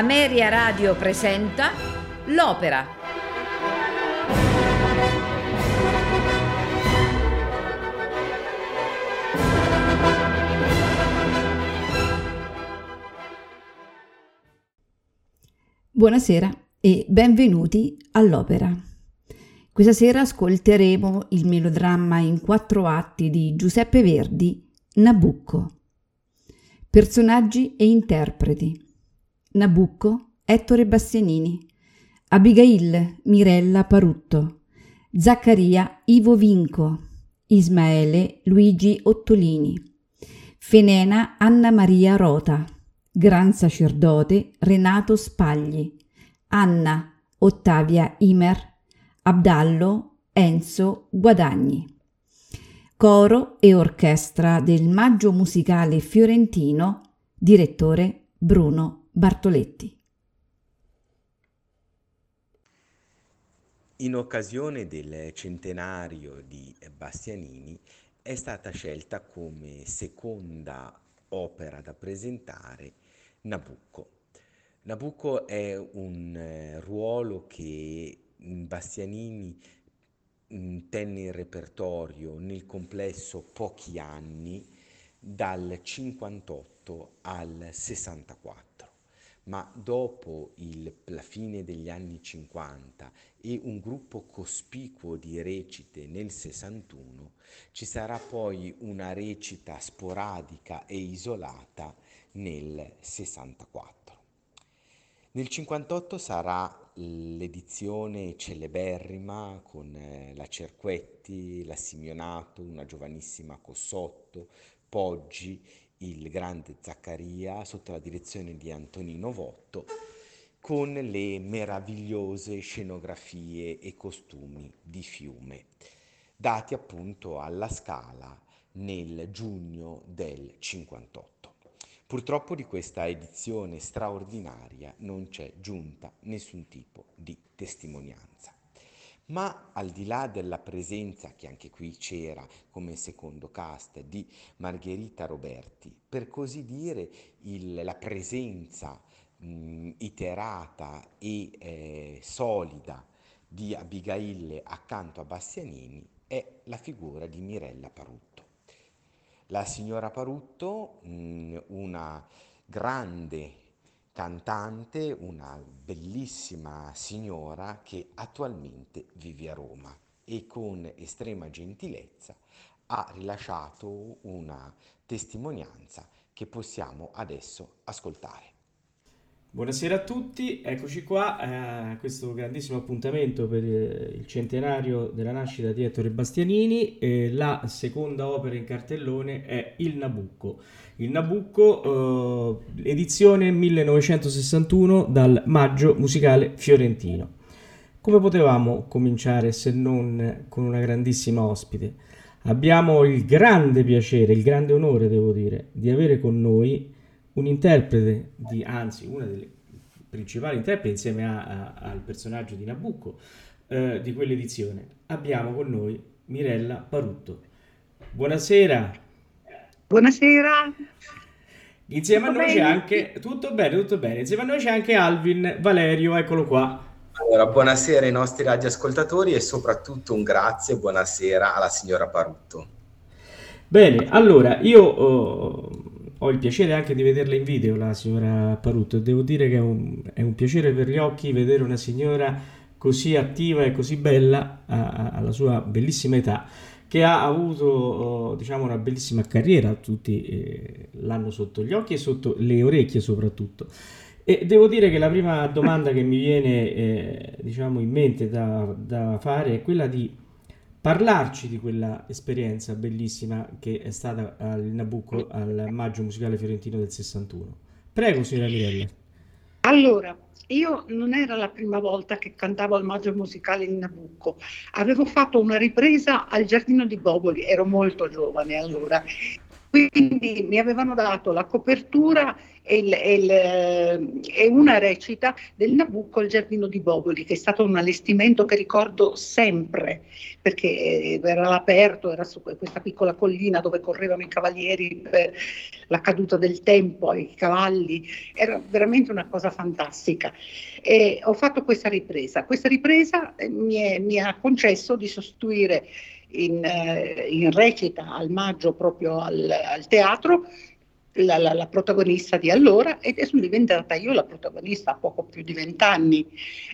Ameria Radio presenta L'Opera. Buonasera e benvenuti all'Opera. Questa sera ascolteremo il melodramma in quattro atti di Giuseppe Verdi, Nabucco. Personaggi e interpreti. Nabucco, Ettore Bastianini. Abigail, Mirella Parutto. Zaccaria, Ivo Vinco. Ismaele, Luigi Ottolini. Fenena, Anna Maria Rota. Gran sacerdote, Renato Spagli. Anna, Ottavia Imer. Abdallo, Enzo Guadagni coro e orchestra del Maggio Musicale Fiorentino, direttore Bruno Bartoletti. In occasione del centenario di Bastianini è stata scelta come seconda opera da presentare Nabucco. Nabucco è un eh, ruolo che Bastianini tenne in repertorio nel complesso pochi anni, dal 58 al 64. Ma dopo il, la fine degli anni 50 e un gruppo cospicuo di recite nel 61, ci sarà poi una recita sporadica e isolata nel 64. Nel 58 sarà l'edizione celeberrima con eh, la Cerquetti, la Simionato, una giovanissima Cossotto, Poggi, il grande Zaccaria sotto la direzione di Antonino Votto, con le meravigliose scenografie e costumi di Fiume, dati appunto alla Scala nel giugno del 58. Purtroppo di questa edizione straordinaria non c'è giunta nessun tipo di testimonianza. Ma al di là della presenza, che anche qui c'era come secondo cast, di Margherita Roberti, per così dire il, la presenza mh, iterata e eh, solida di Abigail accanto a Bastianini è la figura di Mirella Parutto. La signora Parutto, mm, una grande cantante, una bellissima signora che attualmente vive a Roma e con estrema gentilezza ha rilasciato una testimonianza che possiamo adesso ascoltare. Buonasera a tutti, eccoci qua a eh, questo grandissimo appuntamento per eh, il centenario della nascita di Ettore Bastianini. Eh, la seconda opera in cartellone è Il Nabucco. Il Nabucco, eh, edizione 1961 dal Maggio Musicale Fiorentino. Come potevamo cominciare se non con una grandissima ospite? Abbiamo il grande piacere, il grande onore, devo dire, di avere con noi un interprete di, anzi, una delle principali interpreti insieme a, a, al personaggio di Nabucco eh, di quell'edizione. Abbiamo con noi Mirella Parutto. Buonasera. Buonasera. Insieme tutto a noi bene? c'è anche tutto bene, tutto bene. Insieme a noi c'è anche Alvin Valerio, eccolo qua. Allora, buonasera ai nostri radioascoltatori e soprattutto un grazie, buonasera alla signora Parutto. Bene, allora io oh, ho il piacere anche di vederla in video, la signora Parutto, devo dire che è un, è un piacere per gli occhi vedere una signora così attiva e così bella a, a, alla sua bellissima età che ha avuto oh, diciamo una bellissima carriera, tutti eh, l'hanno sotto gli occhi e sotto le orecchie soprattutto. E devo dire che la prima domanda che mi viene eh, diciamo in mente da, da fare è quella di parlarci di quella esperienza bellissima che è stata al Nabucco al Maggio Musicale Fiorentino del 61. Prego, signora Mirella. Allora, io non era la prima volta che cantavo al Maggio Musicale in Nabucco, avevo fatto una ripresa al Giardino di Boboli, ero molto giovane allora, quindi mi avevano dato la copertura e, il, e, il, e, una recita del Nabucco Il giardino di Boboli, che è stato un allestimento che ricordo sempre, perché era all'aperto, era su questa piccola collina dove correvano i cavalieri per la caduta del tempo, i cavalli, era veramente una cosa fantastica. E ho fatto questa ripresa. Questa ripresa eh, mi, è, mi ha concesso di sostituire in, eh, in recita al maggio proprio al, al teatro la, la, la, protagonista di allora ed sono diventata io la protagonista a poco più di vent'anni.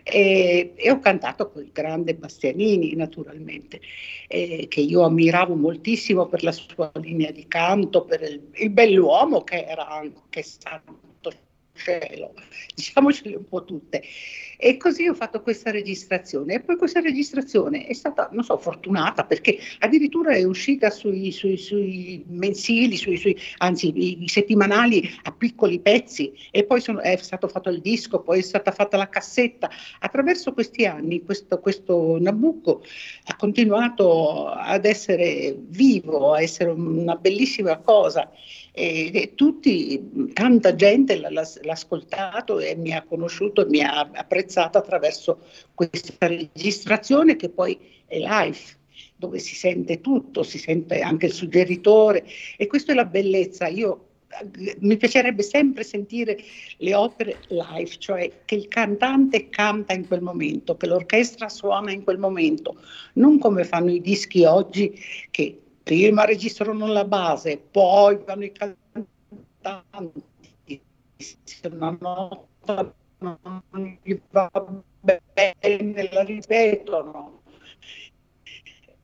E, e, ho cantato con il grande Bastianini naturalmente eh, che io ammiravo moltissimo per la sua linea di canto, per il, il bell'uomo che era anche santo cielo, diciamocele un po' tutte. E così ho fatto questa registrazione e poi questa registrazione è stata, non so, fortunata perché addirittura è uscita sui, sui, sui mensili, sui, anzi i, settimanali a piccoli pezzi e poi sono, è stato fatto il disco, poi è stata fatta la cassetta. Attraverso questi anni questo, questo Nabucco ha continuato ad essere vivo, a essere una bellissima cosa e, e tutti, tanta gente l'ha, l'ha ascoltato e mi ha conosciuto e mi ha apprezzato attraverso questa registrazione che poi è live dove si sente tutto, si sente anche il suggeritore. E questa è la bellezza. Io mi piacerebbe sempre sentire le opere live, cioè che il cantante canta in quel momento, che l'orchestra suona in quel momento, non come fanno i dischi oggi che prima registrano la base, poi vanno i cantanti, una nota non gli va bene la ripetono.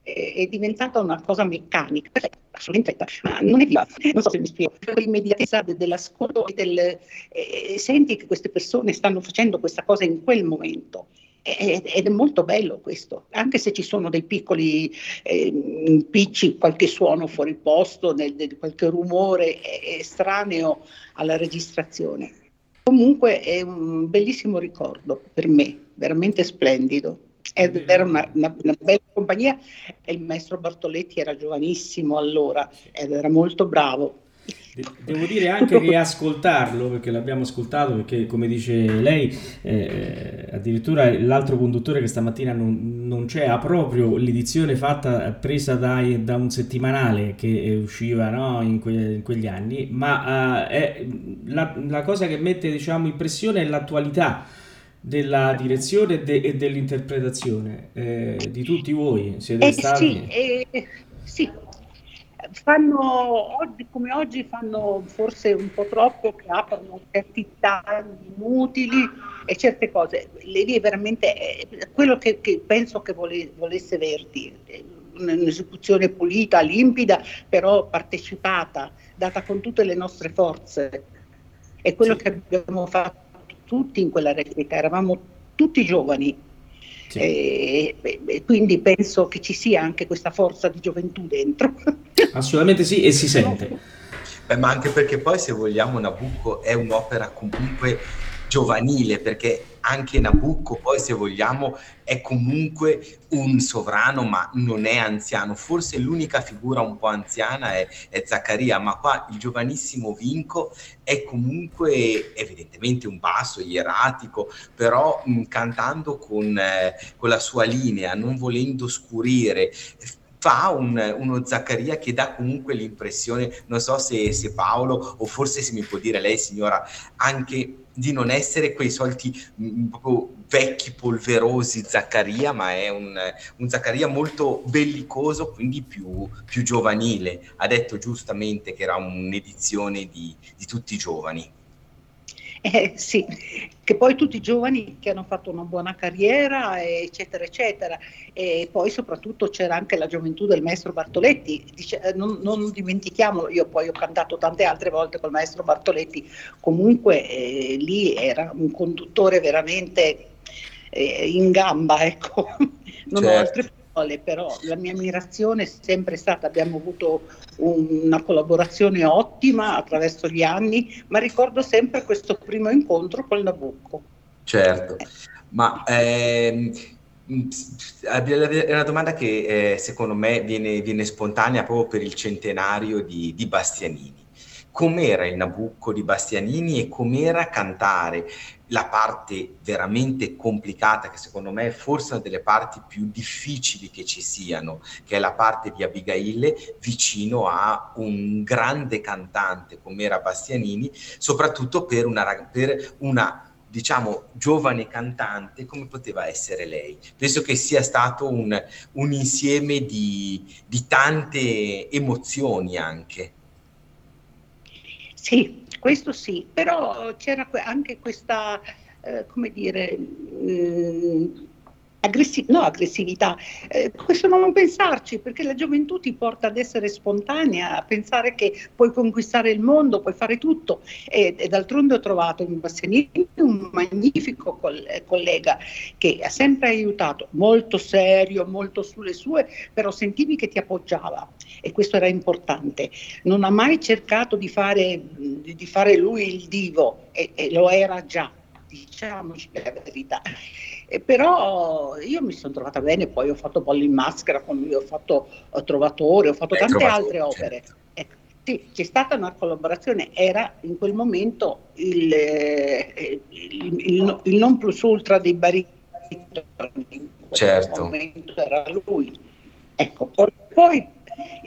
È, diventata una cosa meccanica, assolutamente, ma non è viva, non so se mi spiego, l'immediatezza dell'ascolto, del, eh, senti che queste persone stanno facendo questa cosa in quel momento ed è molto bello questo, anche se ci sono dei piccoli eh, impicci, qualche suono fuori posto, nel, nel, qualche rumore estraneo alla registrazione. Comunque è un bellissimo ricordo per me, veramente splendido. Ed era una, una, una, bella compagnia e il maestro Bartoletti era giovanissimo allora ed era molto bravo. Devo dire anche che ascoltarlo, perché l'abbiamo ascoltato, perché come dice lei, eh, addirittura l'altro conduttore che stamattina non, non c'è, ha proprio l'edizione fatta, presa dai, da un settimanale che usciva no, in, que, in, quegli anni, ma eh, la, la, cosa che mette diciamo, impressione è l'attualità della direzione e, de, e dell'interpretazione eh, di tutti voi. Siete eh, stati... Sì, eh, sì, fanno oggi come oggi fanno forse un po' troppo che aprono certi tagli inutili e certe cose. Lì è veramente quello che, che penso che vole, volesse Verdi, un'esecuzione pulita, limpida, però partecipata, data con tutte le nostre forze. È quello sì. che abbiamo fatto tutti in quella recita, eravamo tutti giovani sì. E, e, quindi penso che ci sia anche questa forza di gioventù dentro. Assolutamente sì, e si sente. Beh, ma anche perché poi, se vogliamo, Nabucco è un'opera comunque giovanile, perché anche Nabucco poi se vogliamo è comunque un sovrano ma non è anziano, forse l'unica figura un po' anziana è, è Zaccaria, ma qua il giovanissimo Vinco è comunque evidentemente un basso, ieratico, però mh, cantando con, eh, con la sua linea, non volendo scurire, fa un, uno Zaccaria che dà comunque l'impressione, non so se, se Paolo o forse se mi può dire lei signora, anche di non essere quei soliti mh, mm, proprio vecchi polverosi Zaccaria, ma è un, un Zaccaria molto bellicoso, quindi più, più, giovanile. Ha detto giustamente che era un'edizione di, di tutti i giovani. Eh, sì, che poi tutti i giovani che hanno fatto una buona carriera, eccetera, eccetera. E poi soprattutto c'era anche la gioventù del maestro Bartoletti. Dice, eh, non, non, dimentichiamolo, io poi ho cantato tante altre volte col maestro Bartoletti, comunque eh, lì era un conduttore veramente eh, in gamba, ecco. non certo. ho altre però la mia ammirazione è sempre stata, abbiamo avuto una collaborazione ottima attraverso gli anni, ma ricordo sempre questo primo incontro col Nabucco. Certo, ma ehm, è una domanda che eh, secondo me viene, viene, spontanea proprio per il centenario di, di Bastianini. com'era il Nabucco di Bastianini e com'era cantare la parte veramente complicata, che secondo me è forse una delle parti più difficili che ci siano, che è la parte di Abigail vicino a un grande cantante come era Bastianini, soprattutto per una, per una diciamo, giovane cantante come poteva essere lei. Penso che sia stato un, un insieme di, di tante emozioni anche. Sì, questo sì, però c'era anche questa, eh, come dire, mh, mm, Aggressi- no, aggressività, eh, questo non pensarci perché la gioventù ti porta ad essere spontanea, a pensare che puoi conquistare il mondo, puoi fare tutto e, e d'altronde ho trovato in Bastianini un magnifico coll- collega che ha sempre aiutato, molto serio, molto sulle sue, però sentivi che ti appoggiava e questo era importante. Non ha mai cercato di fare, di fare lui il divo e, e lo era già, diciamoci la verità. E però io mi sono trovata bene, poi ho fatto Pollo in maschera con lui, ho fatto Trovatore, ho fatto tante altre opere. Certo. Ecco, sì, c'è stata una collaborazione, era in quel momento il, eh, il, il, il non plus ultra dei baritoni, in quel certo. momento era lui. Ecco, poi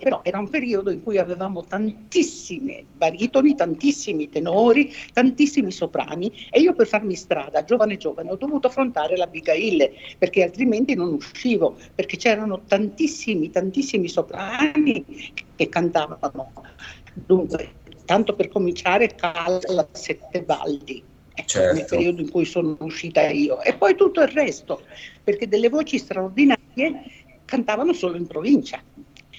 però era un periodo in cui avevamo tantissimi baritoni, tantissimi tenori, tantissimi soprani e io per farmi strada, giovane giovane, ho dovuto affrontare la Bigail perché altrimenti non uscivo, perché c'erano tantissimi, tantissimi soprani che cantavano. Dunque, tanto per cominciare, Calla Sette Baldi. Ecco, certo. nel periodo in cui sono uscita io e poi tutto il resto perché delle voci straordinarie cantavano solo in provincia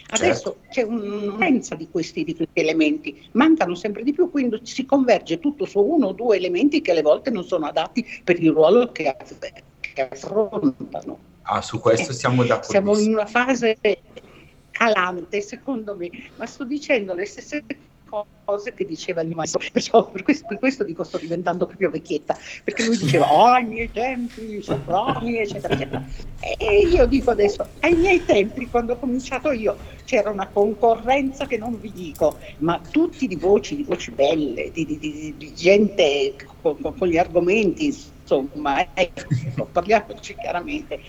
Adesso certo. c'è un'immensa di questi, di questi elementi, mancano sempre di più, quindi si converge tutto su uno o due elementi che alle volte non sono adatti per il ruolo che, che affrontano. Ah, su questo siamo d'accordo. Siamo in una fase calante, secondo me, ma sto dicendo le stesse cose che diceva il mio maestro, perciò per questo, per questo dico sto diventando proprio vecchietta, perché lui diceva oh, ai miei tempi, soprani, eccetera, eccetera. E io dico adesso, ai miei tempi, quando ho cominciato io, c'era una concorrenza che non vi dico, ma tutti di voci, di voci belle, di, di, di, di gente con, con, gli argomenti, insomma, ecco, parliamoci chiaramente.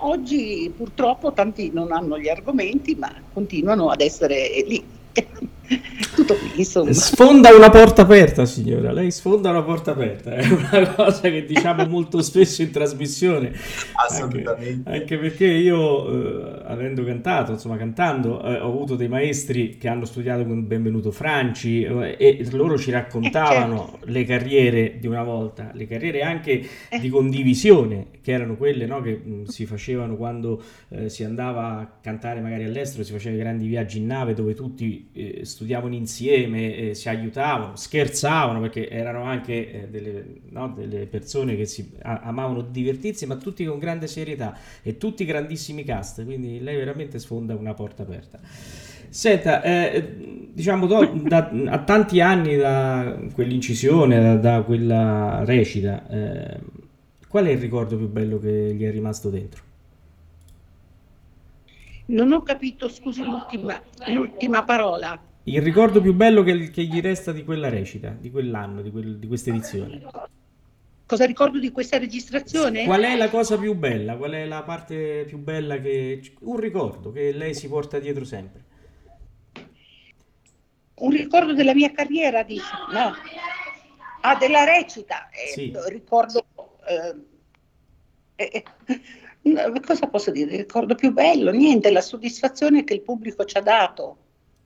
Oggi purtroppo tanti non hanno gli argomenti, ma continuano ad essere lì. Tutto qui, insomma. Sfonda una porta aperta, signora. Lei sfonda una porta aperta. È una cosa che diciamo molto spesso in trasmissione. Assolutamente. Anche, anche perché io, eh, avendo cantato, insomma, cantando, eh, ho avuto dei maestri che hanno studiato con Benvenuto Franci eh, e loro ci raccontavano certo. le carriere di una volta, le carriere anche eh. di condivisione, che erano quelle no, che mh, si facevano quando eh, si andava a cantare magari all'estero, si facevano i grandi viaggi in nave dove tutti eh, studiavano insieme, eh, si aiutavano, scherzavano perché erano anche eh, delle, no, delle, persone che si a- amavano divertirsi, ma tutti con grande serietà e tutti grandissimi cast, quindi lei veramente sfonda una porta aperta. Senta, eh, diciamo do, da, a tanti anni da quell'incisione, da, da quella recita, eh, qual è il ricordo più bello che gli è rimasto dentro? Non ho capito, scusi, l'ultima, l'ultima parola. Il ricordo più bello che, che, gli resta di quella recita, di quell'anno, di, quel, di questa edizione. Cosa ricordo di questa registrazione? Qual è la cosa più bella? Qual è la parte più bella che... Un ricordo che lei si porta dietro sempre. Un ricordo della mia carriera, dice? No. Ah, della recita. Eh, sì. Ricordo... Eh, eh, cosa posso dire? Il ricordo più bello? Niente, la soddisfazione che il pubblico ci ha dato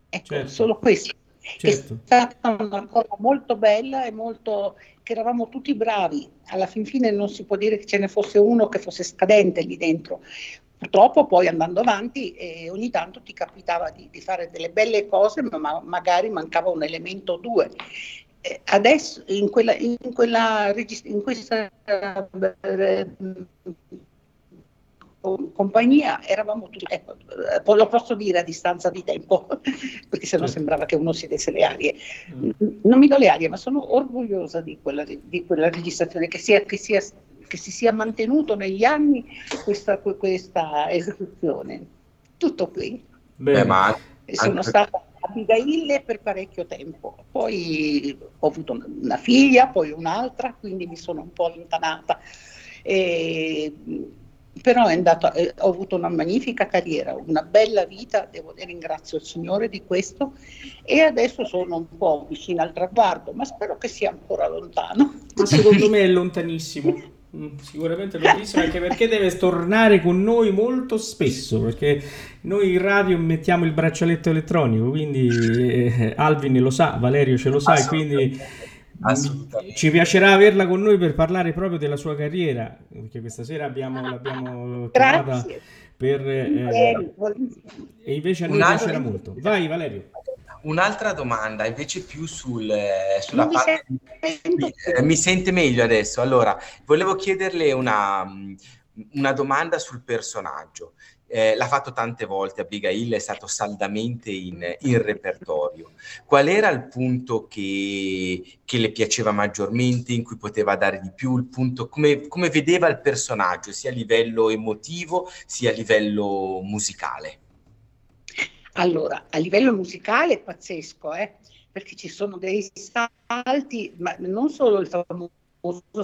Ecco, certo. solo questo. Certo. È stata una cosa molto bella e molto che eravamo tutti bravi. Alla fin fine non si può dire che ce ne fosse uno che fosse scadente lì dentro. Purtroppo poi andando avanti eh, ogni tanto ti capitava di, di, fare delle belle cose, ma magari mancava un elemento o due. Eh, adesso in quella, in quella in questa eh, compagnia eravamo tutti, ecco, lo posso dire a distanza di tempo, perché sennò certo. sembrava che uno si desse le arie. Mm. Non mi do le arie, ma sono orgogliosa di quella, di quella registrazione, che, sia, che, sia, che, si sia mantenuto negli anni questa, questa esecuzione. Tutto qui. Beh, ma... Sono stata Abigail per parecchio tempo, poi ho avuto una figlia, poi un'altra, quindi mi sono un po' allontanata. E, però andato, eh, ho avuto una magnifica carriera, una bella vita, devo, ringrazio il Signore di questo e adesso sono un po' vicina al traguardo, ma spero che sia ancora lontano. Ma secondo me è lontanissimo. Mm, sicuramente lontanissimo anche perché deve tornare con noi molto spesso perché noi in radio mettiamo il braccialetto elettronico quindi eh, Alvin lo sa, Valerio ce lo sa e quindi ci piacerà averla con noi per parlare proprio della sua carriera, perché questa sera abbiamo, l'abbiamo chiamata per... Eh, e invece a noi piacerà molto. Vai Valerio. Un'altra domanda, invece più sul, eh, sulla mi parte... Sente... Eh, mi sente meglio adesso. Allora, volevo chiederle una, una domanda sul personaggio eh, l'ha fatto tante volte, Abigail è stato saldamente in, in repertorio. Qual era il punto che, che, le piaceva maggiormente, in cui poteva dare di più, il punto, come, come vedeva il personaggio, sia a livello emotivo sia a livello musicale? Allora, a livello musicale è pazzesco, eh? perché ci sono dei salti, ma non solo il famoso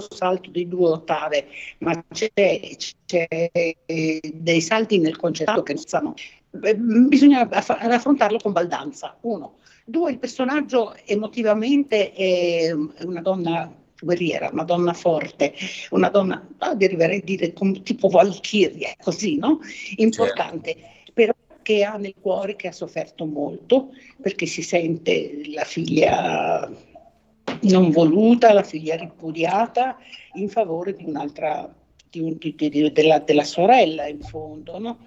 salto di due ottave, ma c'è, c'è dei salti nel concerto che stanno. Bisogna affrontarlo con baldanza. Uno. Due, il personaggio emotivamente è una donna guerriera, una donna forte, una donna, arriverei a dire tipo Valchiria, così, no? Importante. Certo. Però che ha nel cuore che ha sofferto molto perché si sente la figlia non voluta, la figlia ripudiata, in favore di un'altra, di un, di, di, della, della, sorella in fondo. No?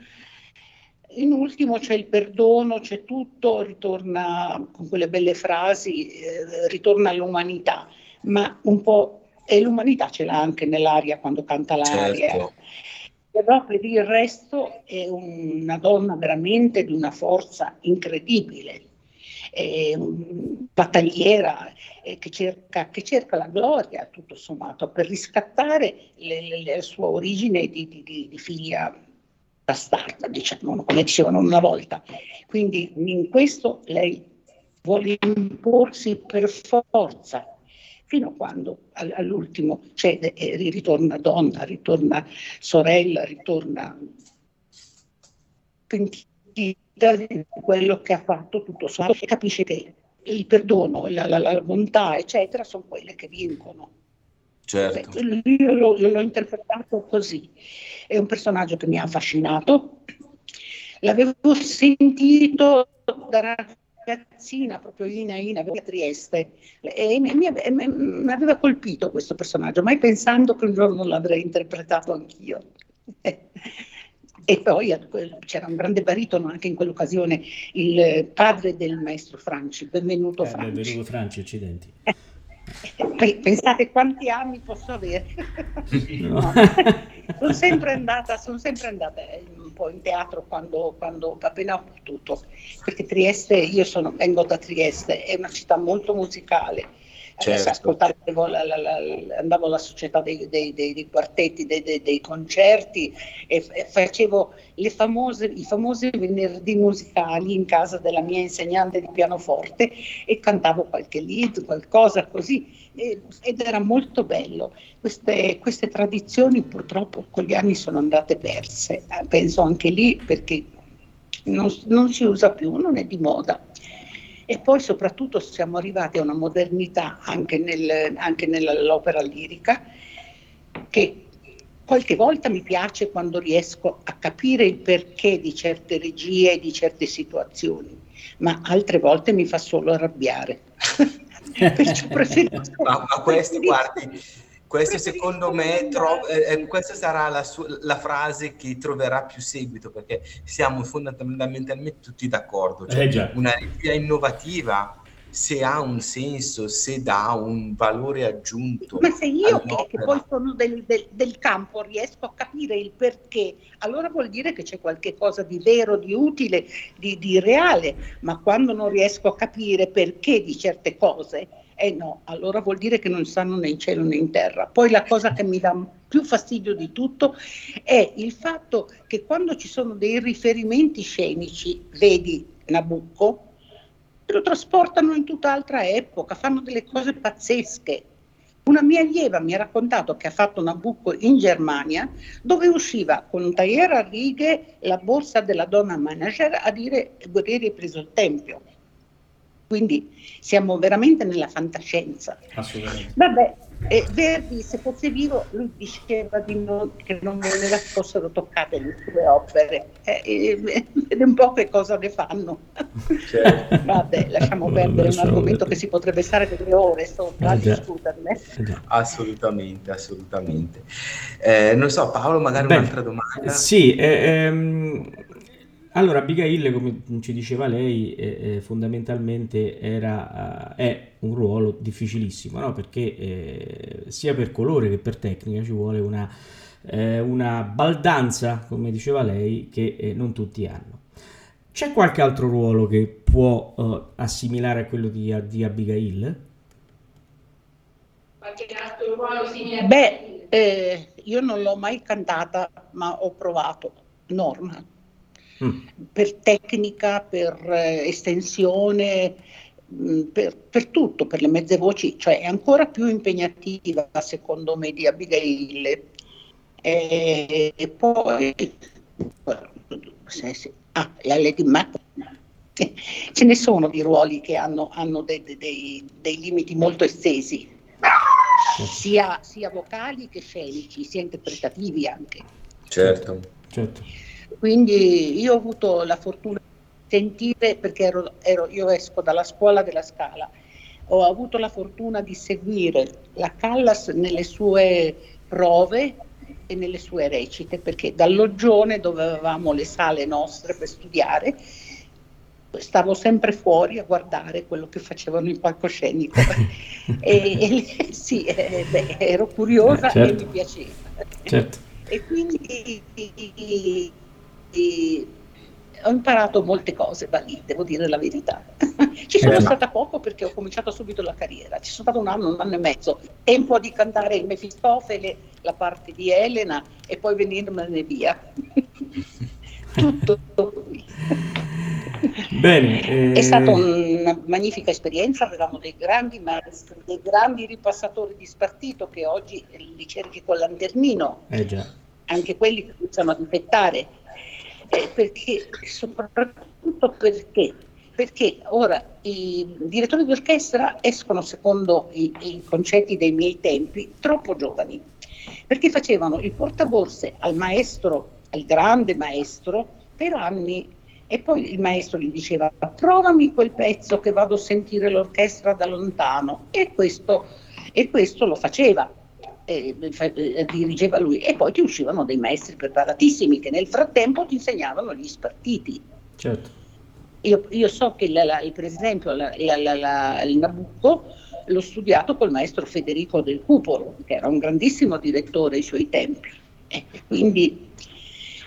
In ultimo c'è il perdono, c'è tutto, ritorna con quelle belle frasi, eh, ritorna all'umanità, ma un po' e l'umanità ce l'ha anche nell'aria quando canta l'aria. Certo. Però per il resto è una donna veramente di una forza incredibile, eh, battagliera eh, che, cerca, che, cerca, la gloria, tutto sommato, per riscattare le, le, la sua origine di, di, di, figlia bastarda, diciamo, come dicevano una volta. Quindi in questo lei vuole imporsi per forza fino a quando all'ultimo cede e ritorna donna, ritorna sorella, ritorna pentita di quello che ha fatto tutto sommato e capisce che il perdono, la, la, la bontà, eccetera, sono quelle che vincono. Certo. Io l'ho, l'ho interpretato così. È un personaggio che mi ha affascinato. L'avevo sentito da ragazzina, proprio Ina Ina, a Trieste, e mi, mi, mi, mi, aveva colpito questo personaggio, mai pensando che un giorno l'avrei interpretato anch'io. E poi c'era un grande baritono anche in quell'occasione, il padre del maestro Franci, benvenuto eh, Franci. Benvenuto Franci, accidenti. Pensate quanti anni posso avere? No. no. sono, sempre andata, sono sempre andata un po' in teatro quando, quando appena ho potuto, perché Trieste, io sono, vengo da Trieste, è una città molto musicale certo. ascoltavo, la, la, la, andavo alla società dei, dei, dei, dei quartetti, dei, concerti e, e facevo famose, i famosi venerdì musicali in casa della mia insegnante di pianoforte e cantavo qualche lead, qualcosa così e, ed era molto bello. Queste, queste tradizioni purtroppo con gli anni sono andate perse, penso anche lì perché non, non si usa più, non è di moda. E poi soprattutto siamo arrivati a una modernità anche, nel, anche nell'opera lirica che qualche volta mi piace quando riesco a capire il perché di certe regie e di certe situazioni, ma altre volte mi fa solo arrabbiare. Perciò preferisco... ma, ma questo, guardi, questo secondo me, tro- eh, eh, questa sarà la, su- la, frase che troverà più seguito perché siamo fondamentalmente tutti d'accordo. Cioè, eh una regia innovativa, se ha un senso, se dà un valore aggiunto. Ma se io che, che, poi sono del, del, del, campo riesco a capire il perché, allora vuol dire che c'è qualche cosa di vero, di utile, di, di reale, ma quando non riesco a capire perché di certe cose eh no, allora vuol dire che non stanno né in cielo né in terra. Poi la cosa che mi dà più fastidio di tutto è il fatto che quando ci sono dei riferimenti scenici, vedi Nabucco, lo trasportano in tutt'altra epoca, fanno delle cose pazzesche. Una mia allieva mi ha raccontato che ha fatto una buco in Germania dove usciva con un tagliere a righe la borsa della donna manager a dire Guerrieri hai preso il tempio. Quindi siamo veramente nella fantascienza. Assolutamente. Vabbè, e Verdi, se fosse vivo, lui diceva di non, che non voleva che fossero toccate le sue opere. Eh, eh, vede un po' che cosa ne fanno. Certo. Vabbè, lasciamo perdere un argomento che si potrebbe stare delle ore sopra a eh discuterne. Eh assolutamente, assolutamente. Eh, non so, Paolo, magari Beh, un'altra domanda. Sì, ehm, allora, Abigail, come ci diceva lei, eh, eh, fondamentalmente era, uh, è un ruolo difficilissimo, no? perché eh, sia per colore che per tecnica ci vuole una, eh, una baldanza, come diceva lei, che eh, non tutti hanno. C'è qualche altro ruolo che può assimilare a quello di, di Abigail? Qualche altro ruolo simile? Beh, eh, io non l'ho mai cantata, ma ho provato. Norma mm. per tecnica, per eh, estensione, mm, per, per, tutto, per le mezze voci, cioè è ancora più impegnativa secondo me di Abigail. E, e poi se, se, ah, la Lady Macbeth ce ne sono di ruoli che hanno, hanno dei, dei, dei, limiti molto estesi, sia, sia, vocali che scenici, sia interpretativi anche. Certo. certo. Quindi io ho avuto la fortuna di sentire, perché ero, ero, io esco dalla scuola della Scala, ho avuto la fortuna di seguire la Callas nelle sue prove e nelle sue recite, perché dall'Oggione dove avevamo le sale nostre per studiare, stavo sempre fuori a guardare quello che facevano in palcoscenico. e, e, sì, eh, beh, ero curiosa eh, certo. e mi piaceva. Certo. E quindi e ho imparato molte cose da lì, devo dire la verità. Ci sono eh, stata poco perché ho cominciato subito la carriera, ci sono stato un anno, un anno e mezzo, tempo di cantare il Mefistofele, la parte di Elena e poi venirmene via. Tutto qui. Bene, eh... È stata una magnifica esperienza, avevamo dei grandi maestri, dei grandi ripassatori di spartito che oggi li cerchi con l'anternino. Eh Anche quelli che cominciano a difettare eh, perché, soprattutto perché, perché ora i direttori di orchestra escono secondo i, i concetti dei miei tempi troppo giovani, perché facevano il portaborse al maestro, al grande maestro, per anni e poi il maestro gli diceva provami quel pezzo che vado a sentire l'orchestra da lontano e questo, e questo lo faceva eh, dirigeva lui e poi ti uscivano dei maestri preparatissimi che nel frattempo ti insegnavano gli spartiti. Certo. Io, io so che la, la, per esempio la, il Nabucco l'ho studiato col maestro Federico del Cupolo, che era un grandissimo direttore ai suoi tempi. Eh, quindi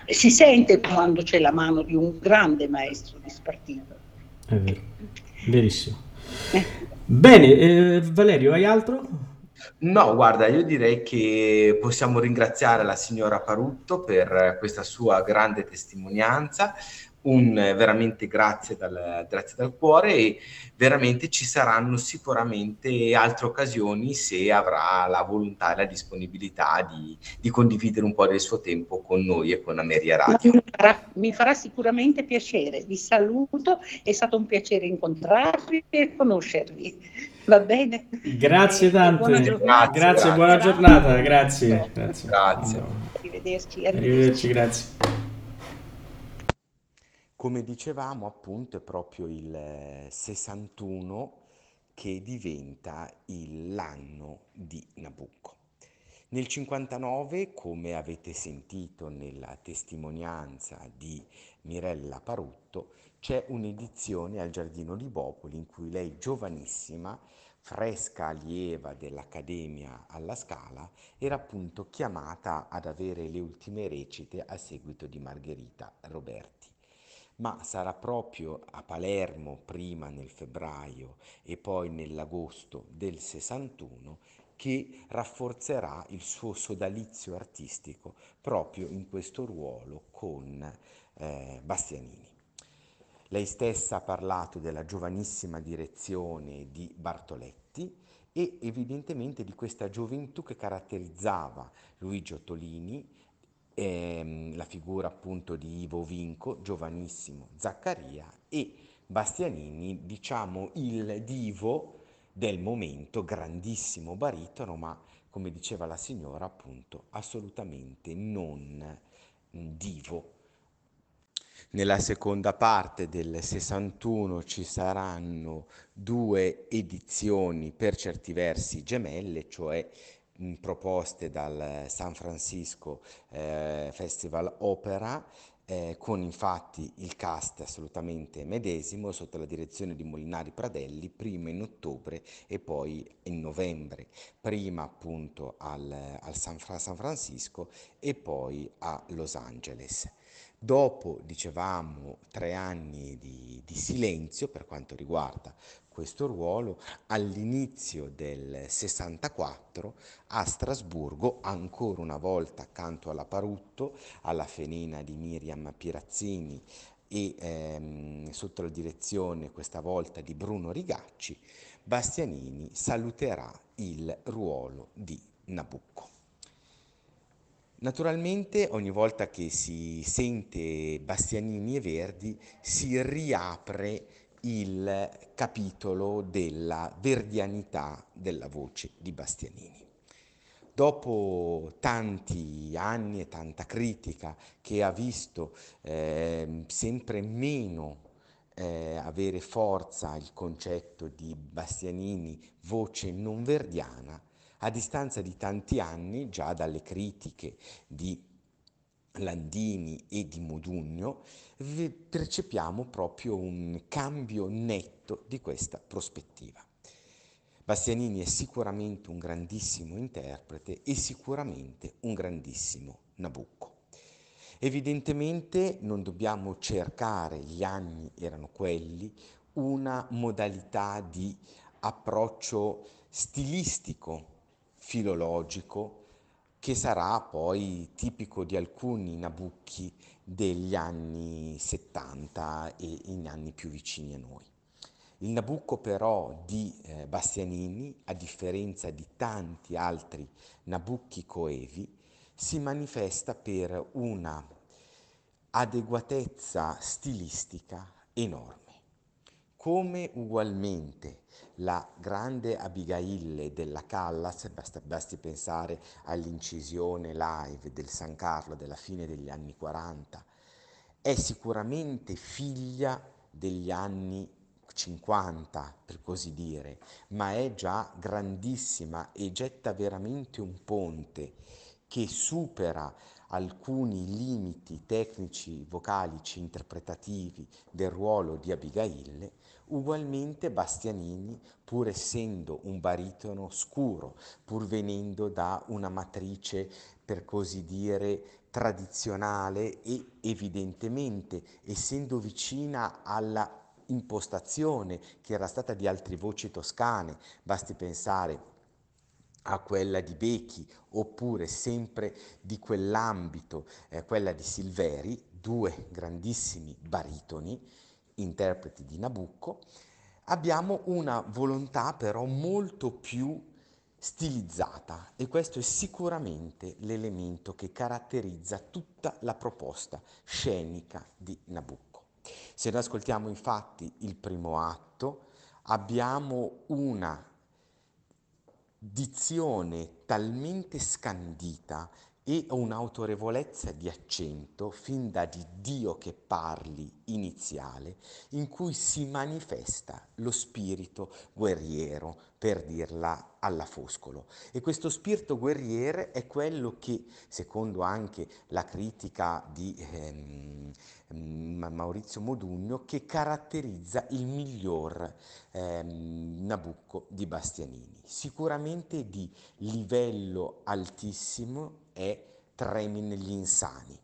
si sente quando c'è la mano di un grande maestro di spartito. È vero, verissimo. Eh. Bene, eh, Valerio, hai altro? No, guarda, io direi che possiamo ringraziare la signora Parutto per questa sua grande testimonianza, un veramente grazie dal, grazie dal cuore e veramente ci saranno sicuramente altre occasioni se avrà la volontà e la disponibilità di, di condividere un po' del suo tempo con noi e con Ameria Radio. Mi farà, mi farà sicuramente piacere, vi saluto, è stato un piacere incontrarvi e conoscervi. Va bene. Grazie tante. Buona grazie, grazie, buona giornata. Grazie. Grazie. grazie. Arrivederci. Arrivederci, grazie. Come dicevamo, appunto, è proprio il 61 che diventa l'anno di Nabucco. Nel 59, come avete sentito nella testimonianza di Mirella Parutto, c'è un'edizione al Giardino Libopoli in cui lei, giovanissima, fresca allieva dell'Accademia alla Scala, era appunto chiamata ad avere le ultime recite a seguito di Margherita Roberti. Ma sarà proprio a Palermo, prima nel febbraio e poi nell'agosto del 61, che rafforzerà il suo sodalizio artistico proprio in questo ruolo con eh, Bastianini. Lei stessa ha parlato della giovanissima direzione di Bartoletti e evidentemente di questa gioventù che caratterizzava Luigi Ottolini, ehm, la figura appunto di Ivo Vinco, giovanissimo Zaccaria e Bastianini, diciamo il divo del momento, grandissimo baritono, ma come diceva la signora, appunto, assolutamente non divo. Nella seconda parte del 61 ci saranno due edizioni per certi versi gemelle, cioè proposte dal San Francisco eh, Festival Opera eh, con infatti il cast assolutamente medesimo sotto la direzione di Molinari Pradelli, prima in ottobre e poi in novembre, prima appunto al, al San, San Francisco e poi a Los Angeles. Dopo, dicevamo, tre anni di, di, silenzio per quanto riguarda questo ruolo, all'inizio del 64 a Strasburgo, ancora una volta accanto alla Parutto, alla Fenena di Miriam Pirazzini e ehm, sotto la direzione questa volta di Bruno Rigacci, Bastianini saluterà il ruolo di Nabucco. Naturalmente ogni volta che si sente Bastianini e Verdi si riapre il capitolo della verdianità della voce di Bastianini. Dopo tanti anni e tanta critica che ha visto eh, sempre meno eh, avere forza il concetto di Bastianini voce non verdiana, a distanza di tanti anni, già dalle critiche di Landini e di Modugno, percepiamo proprio un cambio netto di questa prospettiva. Bastianini è sicuramente un grandissimo interprete e sicuramente un grandissimo Nabucco. Evidentemente non dobbiamo cercare, gli anni erano quelli, una modalità di approccio stilistico filologico che sarà poi tipico di alcuni nabucchi degli anni 70 e in anni più vicini a noi. Il Nabucco però di eh, Bastianini, a differenza di tanti altri Nabucchi coevi, si manifesta per una adeguatezza stilistica enorme. Come ugualmente la grande Abigail della Callas, basta, basti pensare all'incisione live del San Carlo della fine degli anni 40, è sicuramente figlia degli anni 50, per così dire, ma è già grandissima e getta veramente un ponte che supera alcuni limiti tecnici, vocalici, interpretativi del ruolo di Abigail Ugualmente Bastianini, pur essendo un baritono scuro, pur venendo da una matrice, per così dire, tradizionale e evidentemente essendo vicina alla impostazione che era stata di altre voci toscane, basti pensare a quella di Becchi oppure sempre di quell'ambito, eh, quella di Silveri, due grandissimi baritoni, interpreti di Nabucco, abbiamo una volontà però molto più stilizzata e questo è sicuramente l'elemento che caratterizza tutta la proposta scenica di Nabucco. Se noi ascoltiamo infatti il primo atto, abbiamo una dizione talmente scandita e un'autorevolezza di accento fin da di Dio che parli iniziale in cui si manifesta lo spirito guerriero per dirla alla Foscolo. E questo spirito guerriero è quello che, secondo anche la critica di ehm, Maurizio Modugno, che caratterizza il miglior ehm, Nabucco di Bastianini. Sicuramente di livello altissimo è Tremi negli insani.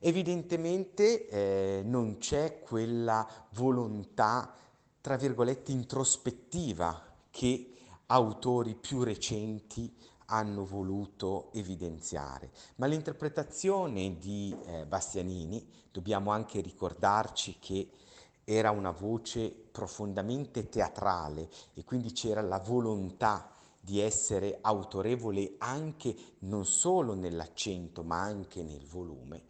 Evidentemente eh, non c'è quella volontà, tra virgolette, introspettiva che autori più recenti hanno voluto evidenziare. Ma l'interpretazione di eh, Bastianini, dobbiamo anche ricordarci che era una voce profondamente teatrale e quindi c'era la volontà di essere autorevole anche non solo nell'accento ma anche nel volume,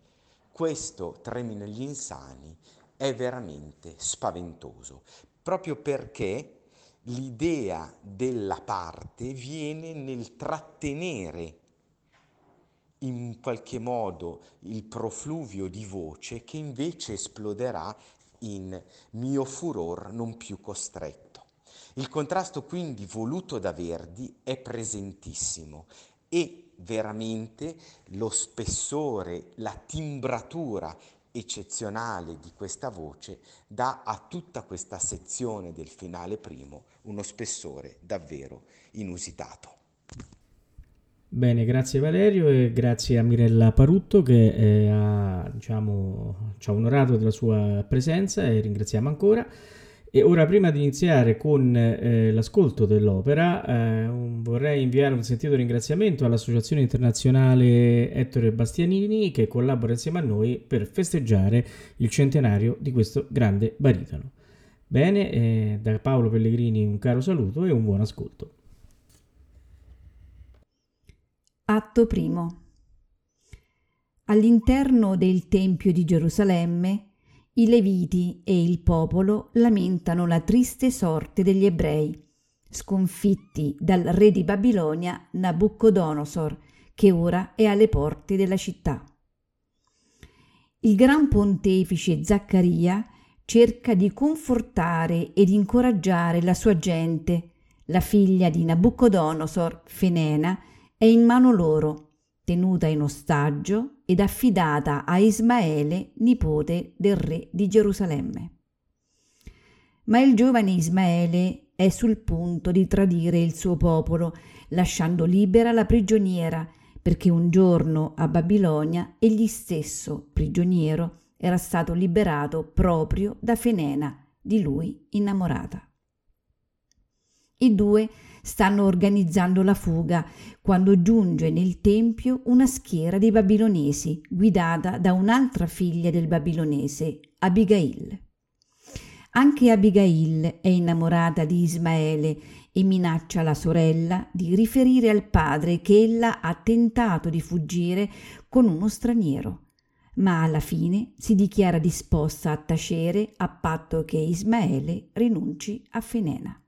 questo Tremino gli insani è veramente spaventoso, proprio perché l'idea della parte viene nel trattenere in qualche modo il profluvio di voce che invece esploderà in mio furor non più costretto. Il contrasto quindi voluto da Verdi è presentissimo e veramente lo spessore, la timbratura eccezionale di questa voce dà a tutta questa sezione del finale primo uno spessore davvero inusitato. Bene, grazie Valerio e grazie a Mirella Parutto che eh, ha, diciamo, ci ha onorato della sua presenza e ringraziamo ancora. E ora, prima di iniziare con eh, l'ascolto dell'opera, eh, un, vorrei inviare un sentito ringraziamento all'Associazione Internazionale Ettore Bastianini che collabora insieme a noi per festeggiare il centenario di questo grande baritono. Bene, eh, da Paolo Pellegrini un caro saluto e un buon ascolto. Atto primo. All'interno del Tempio di Gerusalemme, i Leviti e il popolo lamentano la triste sorte degli ebrei, sconfitti dal re di Babilonia Nabucodonosor, che ora è alle porte della città. Il gran pontefice Zaccaria cerca di confortare ed incoraggiare la sua gente. La figlia di Nabucodonosor, Fenena, è in mano loro, tenuta in ostaggio ed affidata a Ismaele, nipote del re di Gerusalemme. Ma il giovane Ismaele è sul punto di tradire il suo popolo, lasciando libera la prigioniera, perché un giorno a Babilonia egli stesso, prigioniero, era stato liberato proprio da Fenena, di lui innamorata. I due stanno organizzando la fuga quando giunge nel tempio una schiera di babilonesi guidata da un'altra figlia del babilonese, Abigail. Anche Abigail è innamorata di Ismaele e minaccia la sorella di riferire al padre che ella ha tentato di fuggire con uno straniero, ma alla fine si dichiara disposta a tacere a patto che Ismaele rinunci a Fenena.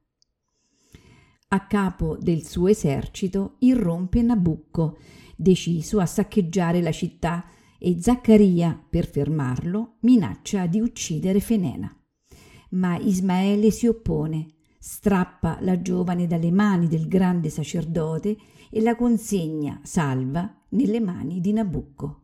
A capo del suo esercito irrompe Nabucco, deciso a saccheggiare la città, e Zaccaria, per fermarlo, minaccia di uccidere Fenena. Ma Ismaele si oppone, strappa la giovane dalle mani del grande sacerdote e la consegna, salva, nelle mani di Nabucco.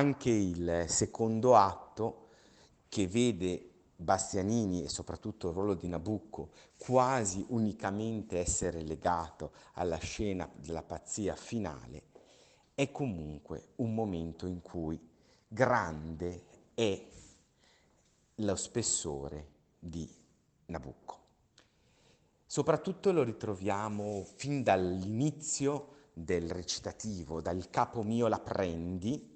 Anche il secondo atto che vede Bastianini e soprattutto il ruolo di Nabucco quasi unicamente essere legato alla scena della pazzia finale, è comunque un momento in cui grande è lo spessore di Nabucco. Soprattutto lo ritroviamo fin dall'inizio del recitativo, dal capo mio la prendi,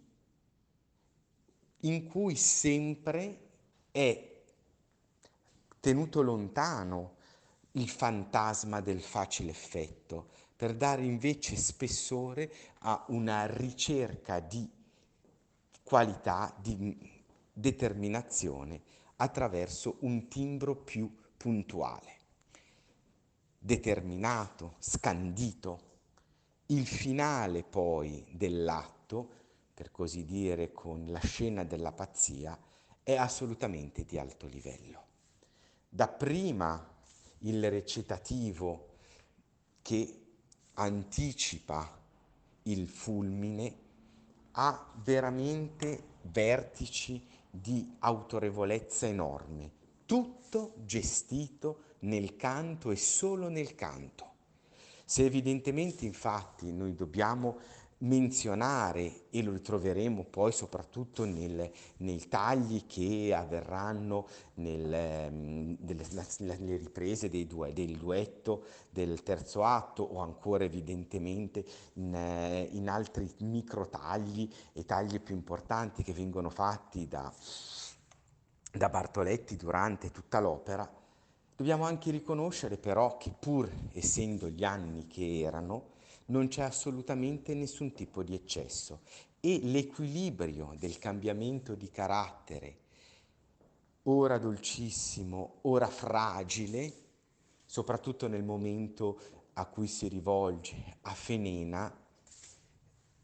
in cui sempre è tenuto lontano il fantasma del facile effetto, per dare invece spessore a una ricerca di qualità, di determinazione attraverso un timbro più puntuale, determinato, scandito. Il finale poi dell'atto per così dire, con la scena della pazzia, è assolutamente di alto livello. Dapprima il recitativo che anticipa il fulmine ha veramente vertici di autorevolezza enorme, tutto gestito nel canto e solo nel canto. Se evidentemente infatti noi dobbiamo menzionare e lo ritroveremo poi soprattutto nel, nei tagli che avverranno nel, nelle, nelle, riprese due, del duetto del terzo atto o ancora evidentemente in, in altri micro tagli e tagli più importanti che vengono fatti da, da Bartoletti durante tutta l'opera, dobbiamo anche riconoscere però che pur essendo gli anni che erano, non c'è assolutamente nessun tipo di eccesso. E l'equilibrio del cambiamento di carattere, ora dolcissimo, ora fragile, soprattutto nel momento a cui si rivolge a Fenena,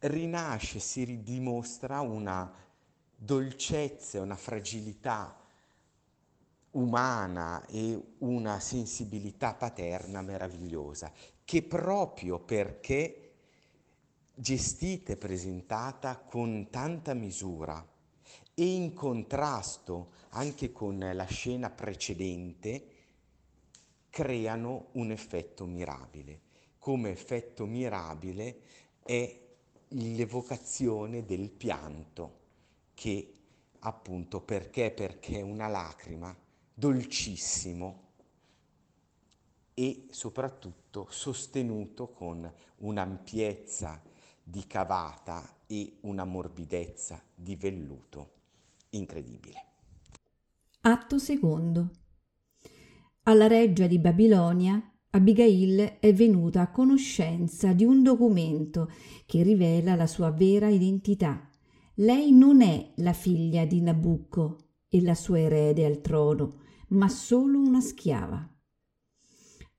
rinasce, si ridimostra una dolcezza, una fragilità umana e una sensibilità paterna meravigliosa che proprio perché gestita e presentata con tanta misura e in contrasto anche con la scena precedente, creano un effetto mirabile. Come effetto mirabile è l'evocazione del pianto che appunto perché perché una lacrima dolcissimo e soprattutto sostenuto con un'ampiezza di cavata e una morbidezza di velluto incredibile. Atto secondo. Alla reggia di Babilonia, Abigail è venuta a conoscenza di un documento che rivela la sua vera identità. Lei non è la figlia di Nabucco e la sua erede al trono, ma solo una schiava.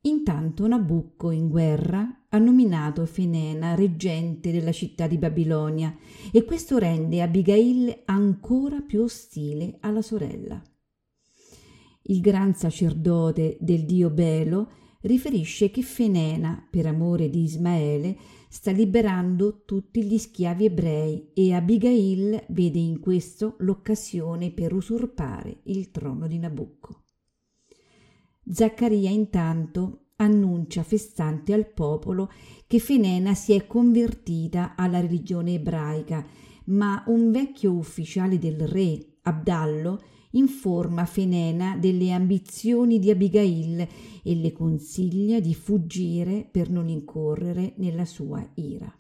Intanto Nabucco, in guerra, ha nominato Finena reggente della città di Babilonia e questo rende Abigail ancora più ostile alla sorella. Il gran sacerdote del dio Belo riferisce che Fenena, per amore di Ismaele, sta liberando tutti gli schiavi ebrei e Abigail vede in questo l'occasione per usurpare il trono di Nabucco. Zaccaria intanto annuncia festante al popolo che Fenena si è convertita alla religione ebraica, ma un vecchio ufficiale del re, Abdallo, informa Fenena delle ambizioni di Abigail e le consiglia di fuggire per non incorrere nella sua ira.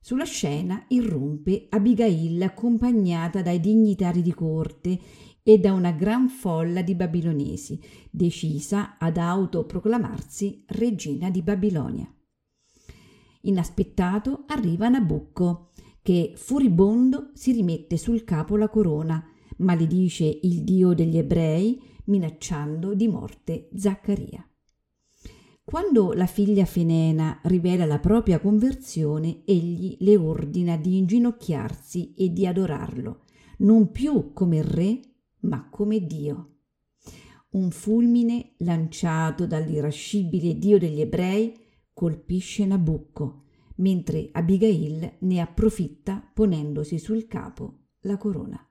Sulla scena irrompe Abigail accompagnata dai dignitari di corte e da una gran folla di babilonesi, decisa ad autoproclamarsi regina di Babilonia. Inaspettato arriva Nabucco, che furibondo si rimette sul capo la corona, maledice il dio degli ebrei, minacciando di morte Zaccaria. Quando la figlia Fenena rivela la propria conversione, egli le ordina di inginocchiarsi e di adorarlo, non più come re, ma come Dio. Un fulmine lanciato dall'irascibile Dio degli ebrei colpisce Nabucco, mentre Abigail ne approfitta ponendosi sul capo la corona.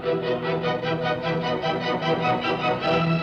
Thank you.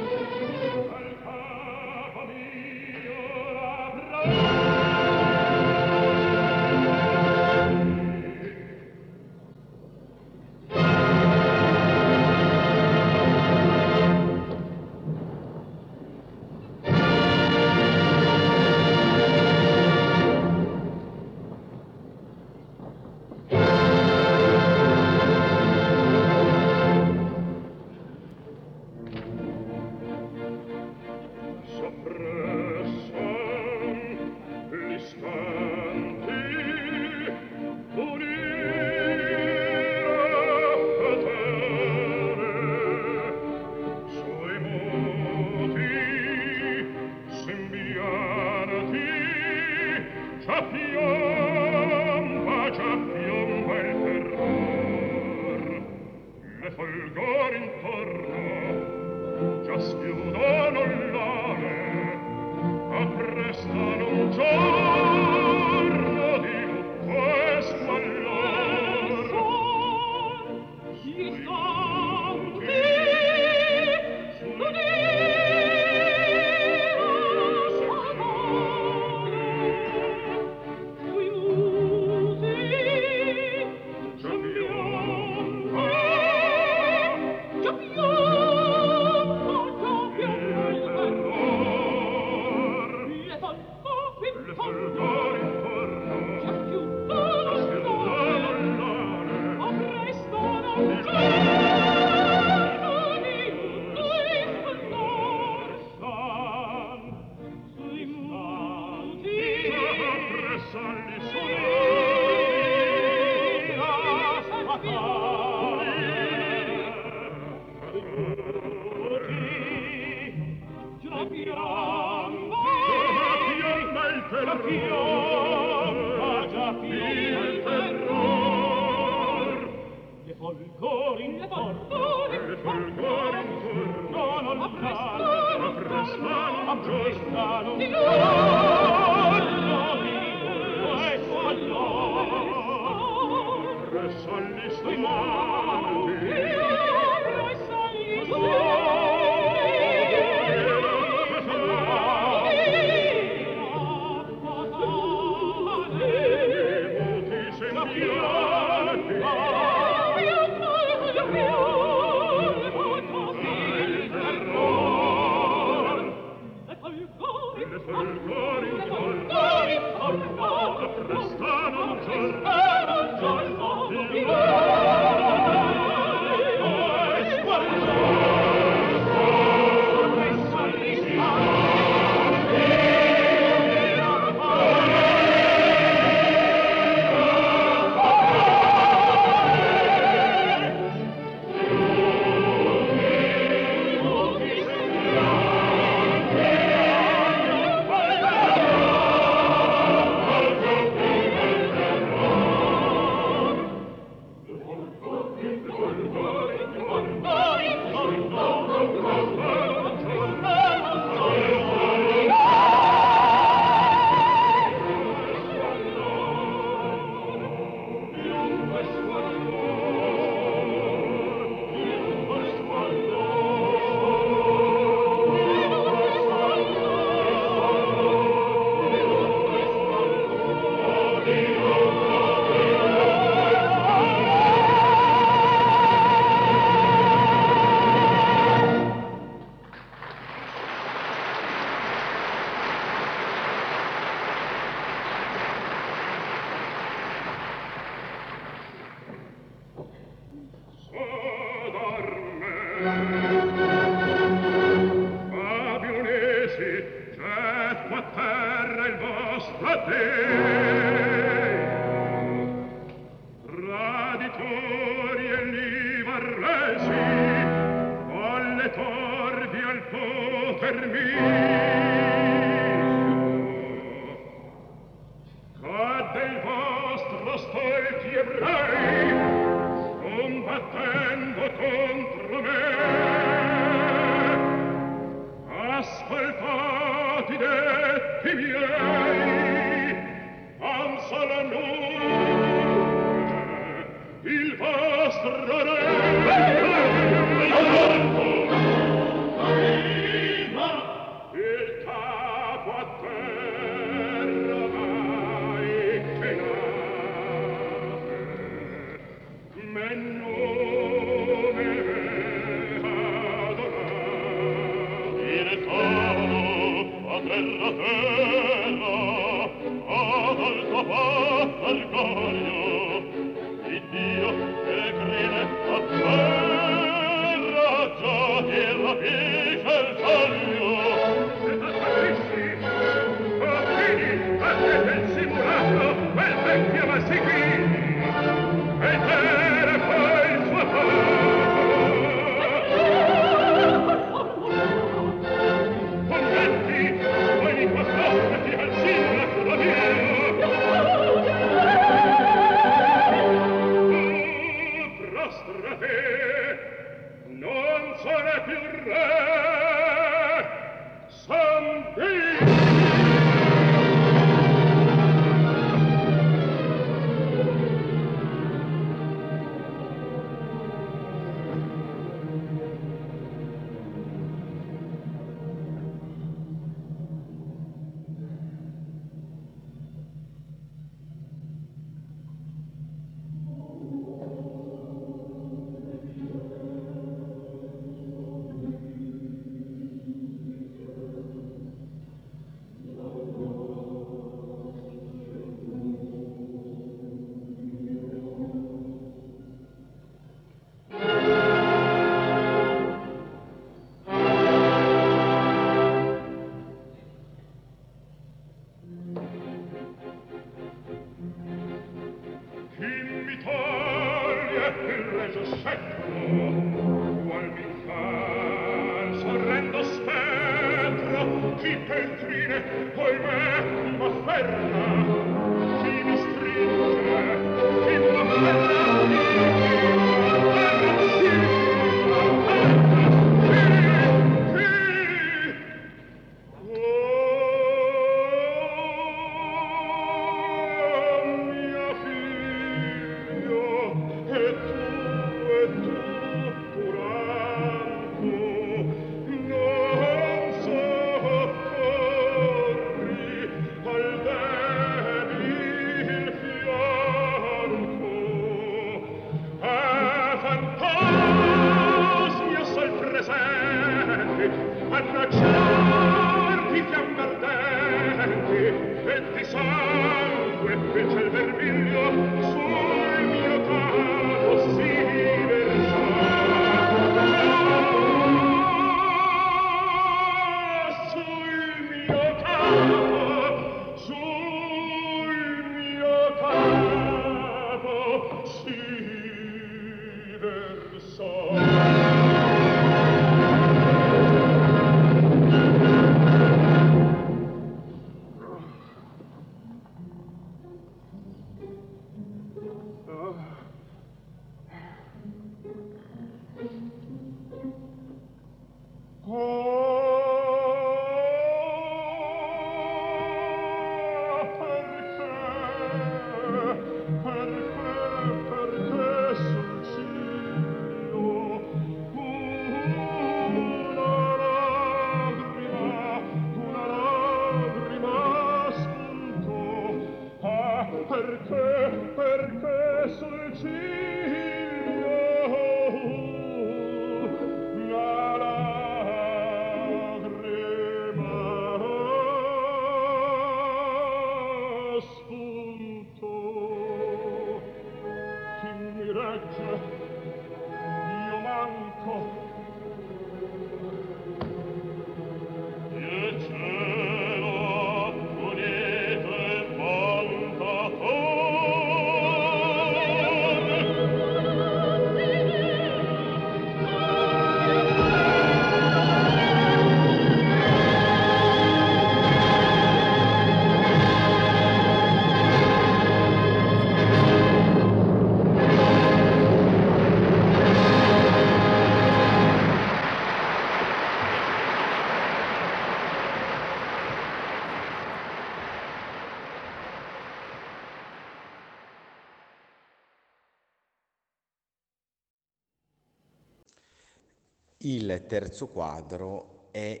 Il terzo quadro è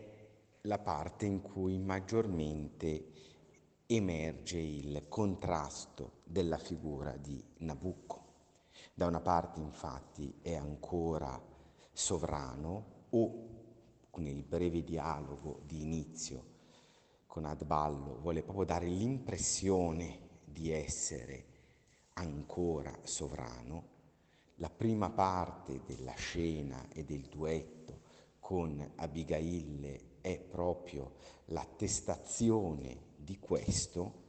la parte in cui maggiormente emerge il contrasto della figura di Nabucco. Da una parte infatti è ancora sovrano o con il breve dialogo di inizio con Adballo vuole proprio dare l'impressione di essere ancora sovrano la prima parte della scena e del duetto con Abigail è proprio l'attestazione di questo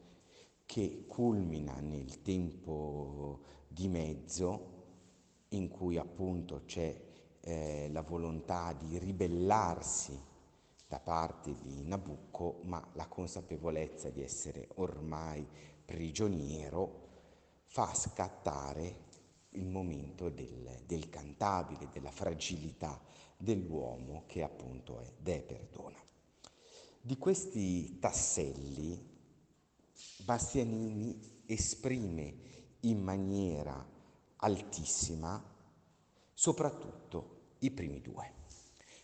che culmina nel tempo di mezzo in cui appunto c'è eh, la volontà di ribellarsi da parte di Nabucco, ma la consapevolezza di essere ormai prigioniero fa scattare il momento del, del cantabile, della fragilità dell'uomo che appunto è De Perdona. Di questi tasselli Bastianini esprime in maniera altissima soprattutto i primi due,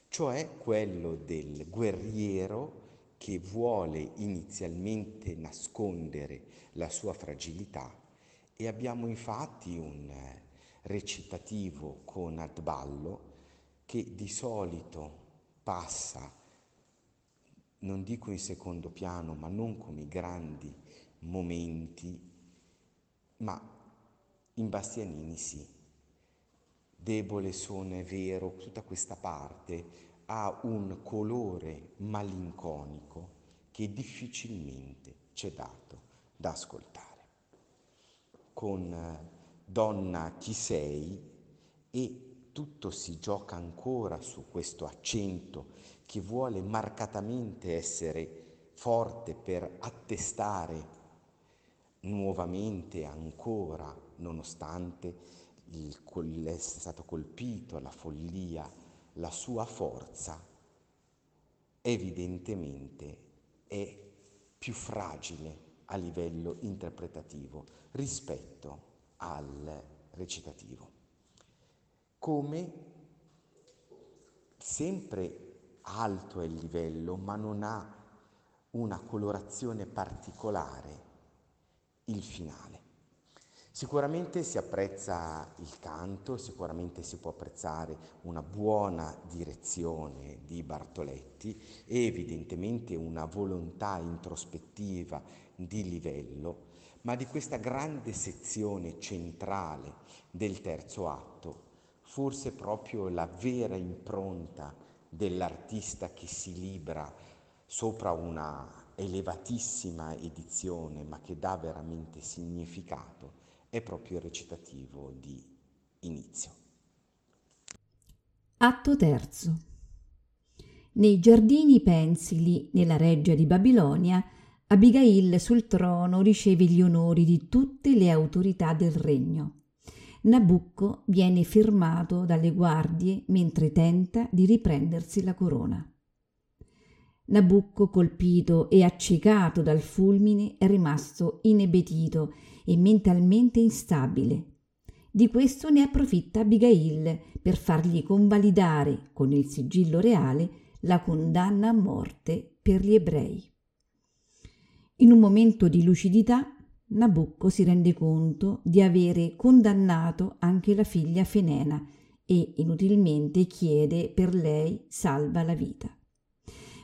cioè quello del guerriero che vuole inizialmente nascondere la sua fragilità e abbiamo infatti un eh, recitativo con Adballo che di solito passa, non dico in secondo piano, ma non come i grandi momenti, ma in Bastianini sì. Debole sono, è vero, tutta questa parte ha un colore malinconico che difficilmente c'è dato da ascoltare con eh, Donna chi sei? E tutto si gioca ancora su questo accento che vuole marcatamente essere forte per attestare nuovamente ancora, nonostante il, essere stato colpito alla follia, la sua forza evidentemente è più fragile a livello interpretativo rispetto al recitativo. Come sempre alto è il livello, ma non ha una colorazione particolare il finale. Sicuramente si apprezza il canto, sicuramente si può apprezzare una buona direzione di Bartoletti e evidentemente una volontà introspettiva di livello, ma di questa grande sezione centrale del terzo atto, forse proprio la vera impronta dell'artista che si libra sopra una elevatissima edizione, ma che dà veramente significato, è proprio il recitativo di inizio. Atto terzo. Nei giardini pensili nella reggia di Babilonia, Abigail sul trono riceve gli onori di tutte le autorità del regno. Nabucco viene firmato dalle guardie mentre tenta di riprendersi la corona. Nabucco, colpito e accecato dal fulmine, è rimasto inebetito e mentalmente instabile. Di questo ne approfitta Abigail per fargli convalidare con il sigillo reale la condanna a morte per gli ebrei. In un momento di lucidità, Nabucco si rende conto di avere condannato anche la figlia Fenena e inutilmente chiede per lei salva la vita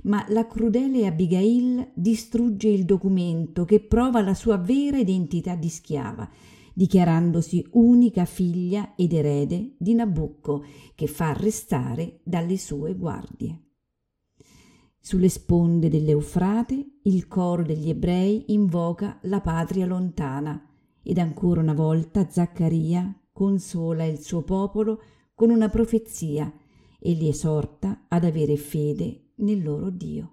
ma la crudele Abigail distrugge il documento che prova la sua vera identità di schiava, dichiarandosi unica figlia ed erede di Nabucco, che fa arrestare dalle sue guardie. Sulle sponde dell'Eufrate il coro degli ebrei invoca la patria lontana ed ancora una volta Zaccaria consola il suo popolo con una profezia e li esorta ad avere fede nel loro Dio.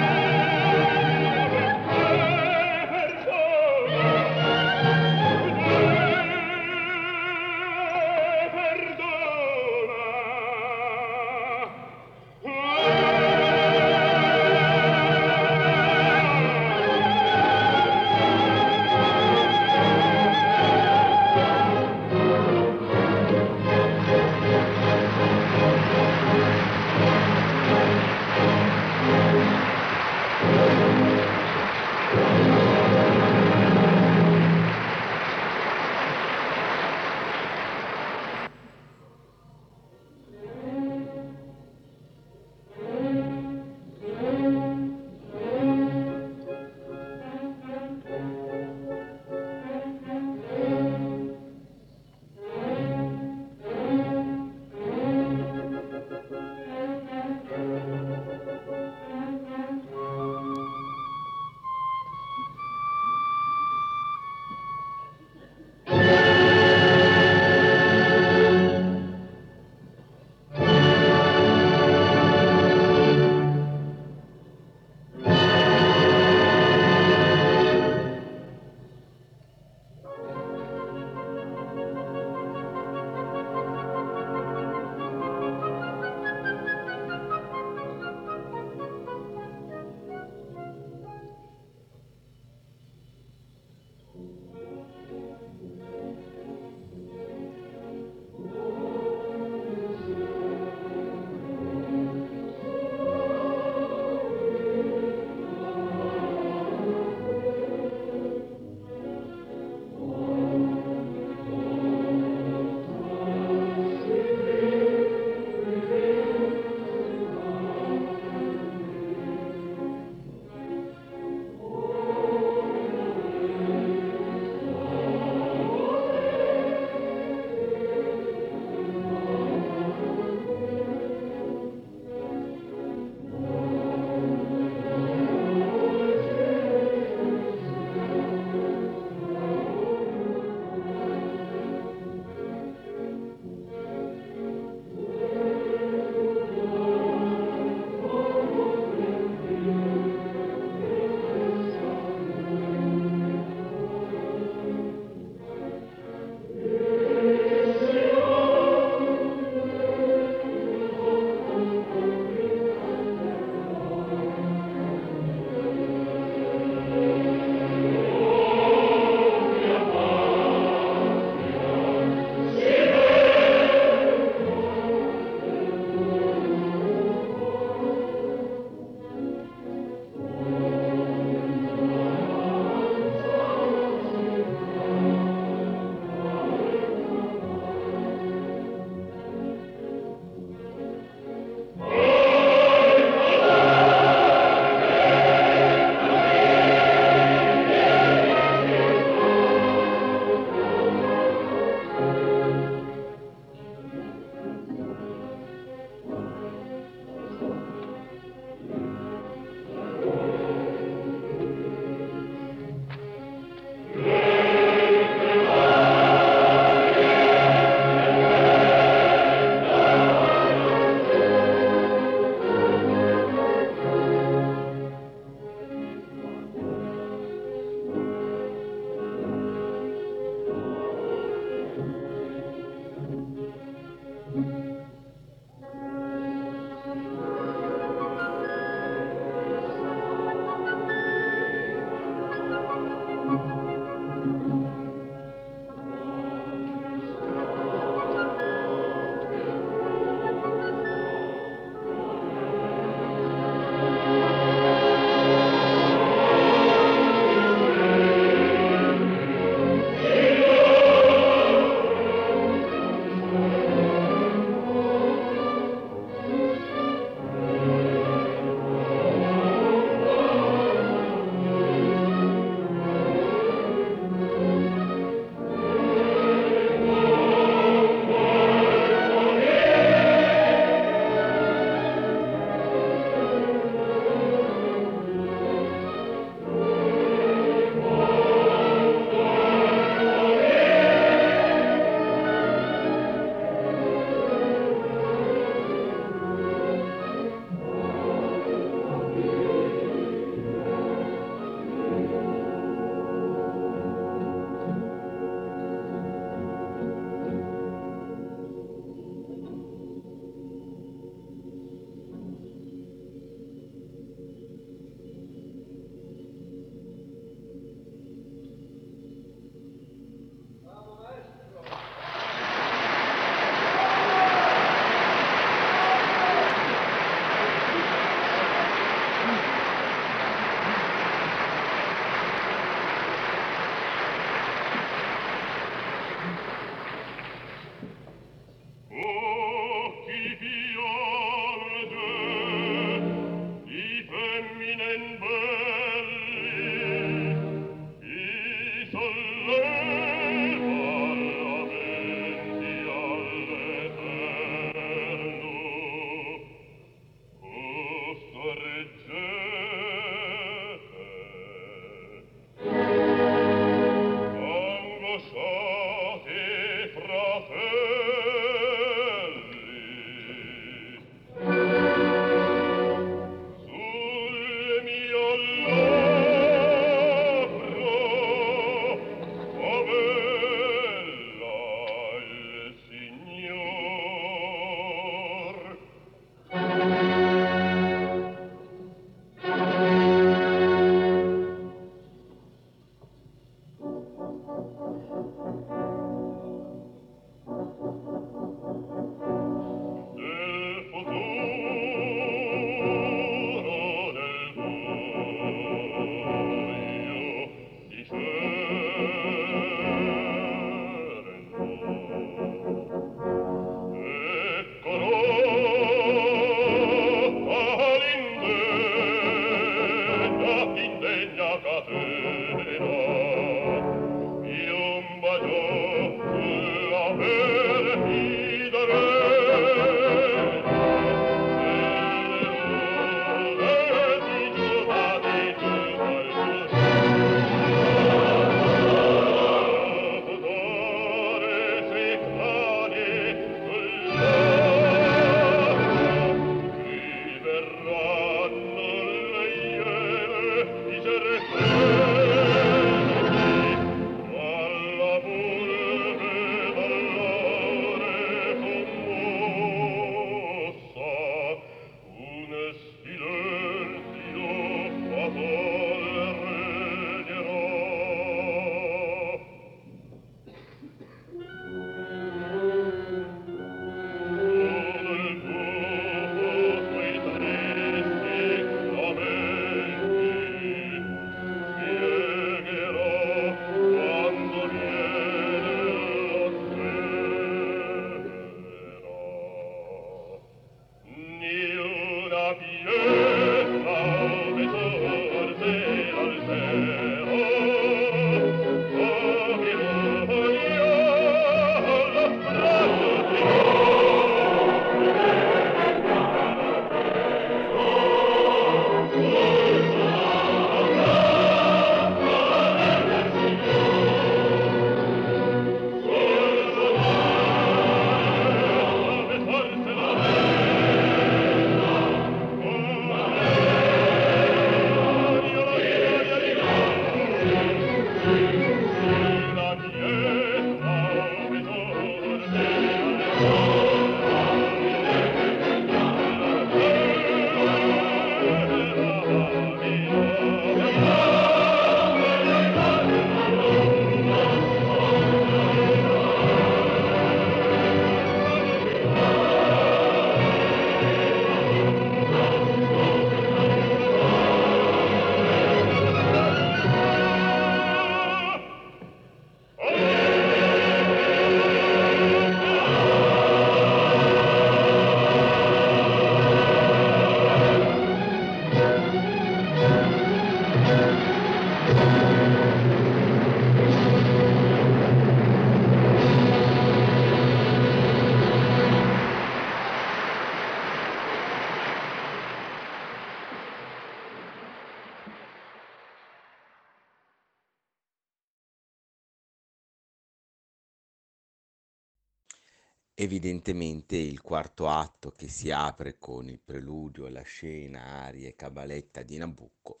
Evidentemente il quarto atto che si apre con il preludio, la scena, aria e cabaletta di Nabucco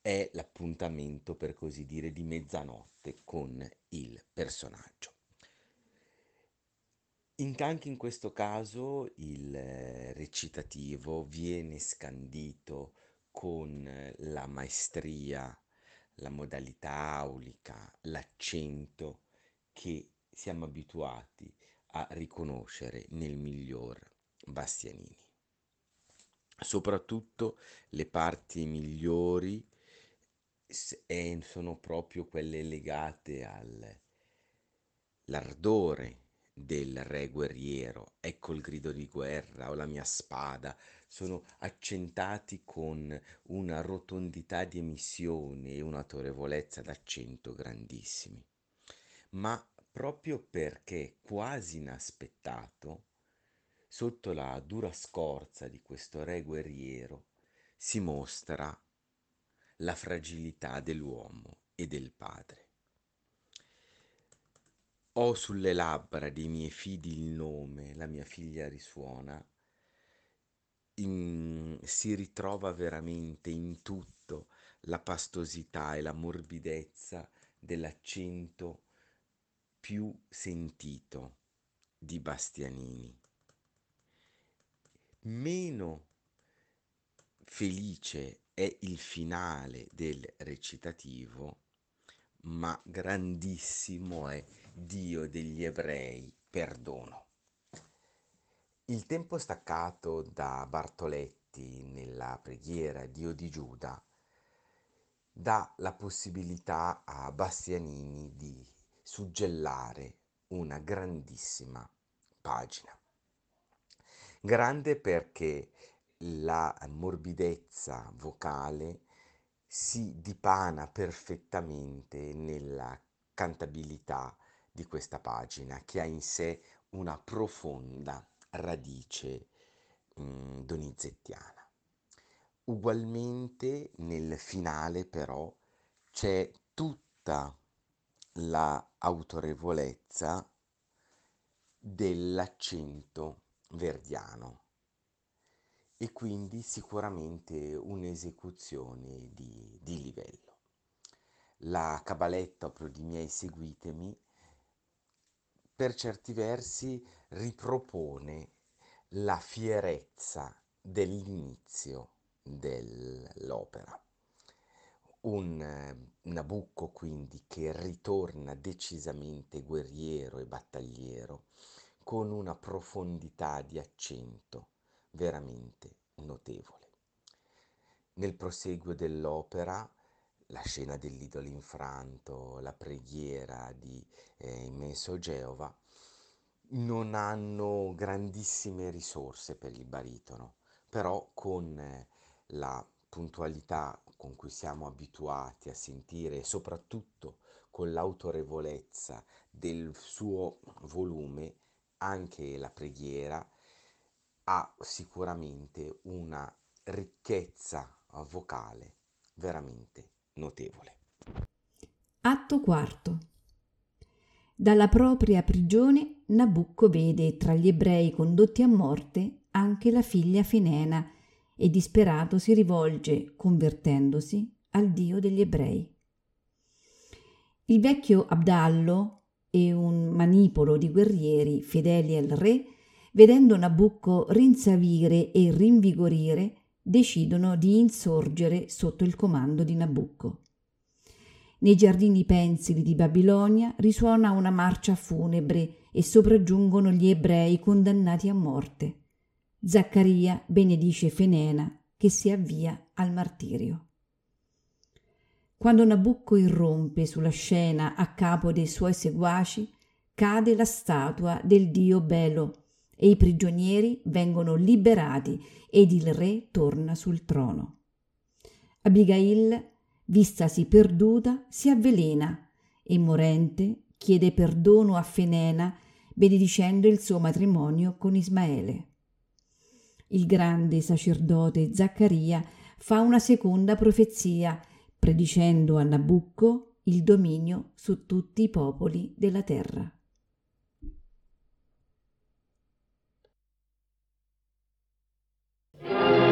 è l'appuntamento, per così dire, di mezzanotte con il personaggio. In- anche in questo caso il eh, recitativo viene scandito con la maestria, la modalità aulica, l'accento che siamo abituati a riconoscere nel miglior Bastianini. Soprattutto le parti migliori sono proprio quelle legate all'ardore del re guerriero, ecco il grido di guerra o la mia spada, sono accentati con una rotondità di emissione e un'autorevolezza d'accento grandissimi. Ma proprio perché quasi inaspettato, sotto la dura scorza di questo re guerriero, si mostra la fragilità dell'uomo e del padre. Ho sulle labbra dei miei fidi il nome, la mia figlia risuona, in, si ritrova veramente in tutto la pastosità e la morbidezza dell'accento più sentito di Bastianini. Meno felice è il finale del recitativo, ma grandissimo è Dio degli ebrei, perdono. Il tempo staccato da Bartoletti nella preghiera Dio di Giuda dà la possibilità a Bastianini di suggellare una grandissima pagina. Grande perché la morbidezza vocale si dipana perfettamente nella cantabilità di questa pagina che ha in sé una profonda radice mh, mm, donizettiana. Ugualmente nel finale però c'è tutta la autorevolezza dell'accento verdiano e quindi sicuramente un'esecuzione di, di livello. La cabaletta pro di miei seguitemi per certi versi ripropone la fierezza dell'inizio dell'opera. Un eh, Nabucco quindi che ritorna decisamente guerriero e battagliero, con una profondità di accento veramente notevole. Nel proseguo dell'opera, la scena dell'idolo infranto, la preghiera di eh, immenso Geova, non hanno grandissime risorse per il baritono, però con eh, la puntualità con cui siamo abituati a sentire e soprattutto con l'autorevolezza del suo volume, anche la preghiera ha sicuramente una ricchezza vocale veramente notevole. Atto quarto. Dalla propria prigione Nabucco vede tra gli ebrei condotti a morte anche la figlia Finena e disperato si rivolge, convertendosi, al Dio degli ebrei. Il vecchio Abdallo e un manipolo di guerrieri fedeli al re, vedendo Nabucco rinsavire e rinvigorire, decidono di insorgere sotto il comando di Nabucco. Nei giardini pensili di Babilonia risuona una marcia funebre e sopraggiungono gli ebrei condannati a morte. Zaccaria benedice Fenena che si avvia al martirio. Quando Nabucco irrompe sulla scena a capo dei suoi seguaci, cade la statua del dio Belo e i prigionieri vengono liberati ed il re torna sul trono. Abigail, vistasi perduta, si avvelena e morente chiede perdono a Fenena benedicendo il suo matrimonio con Ismaele il grande sacerdote Zaccaria fa una seconda profezia, predicendo a Nabucco il dominio su tutti i popoli della terra. miei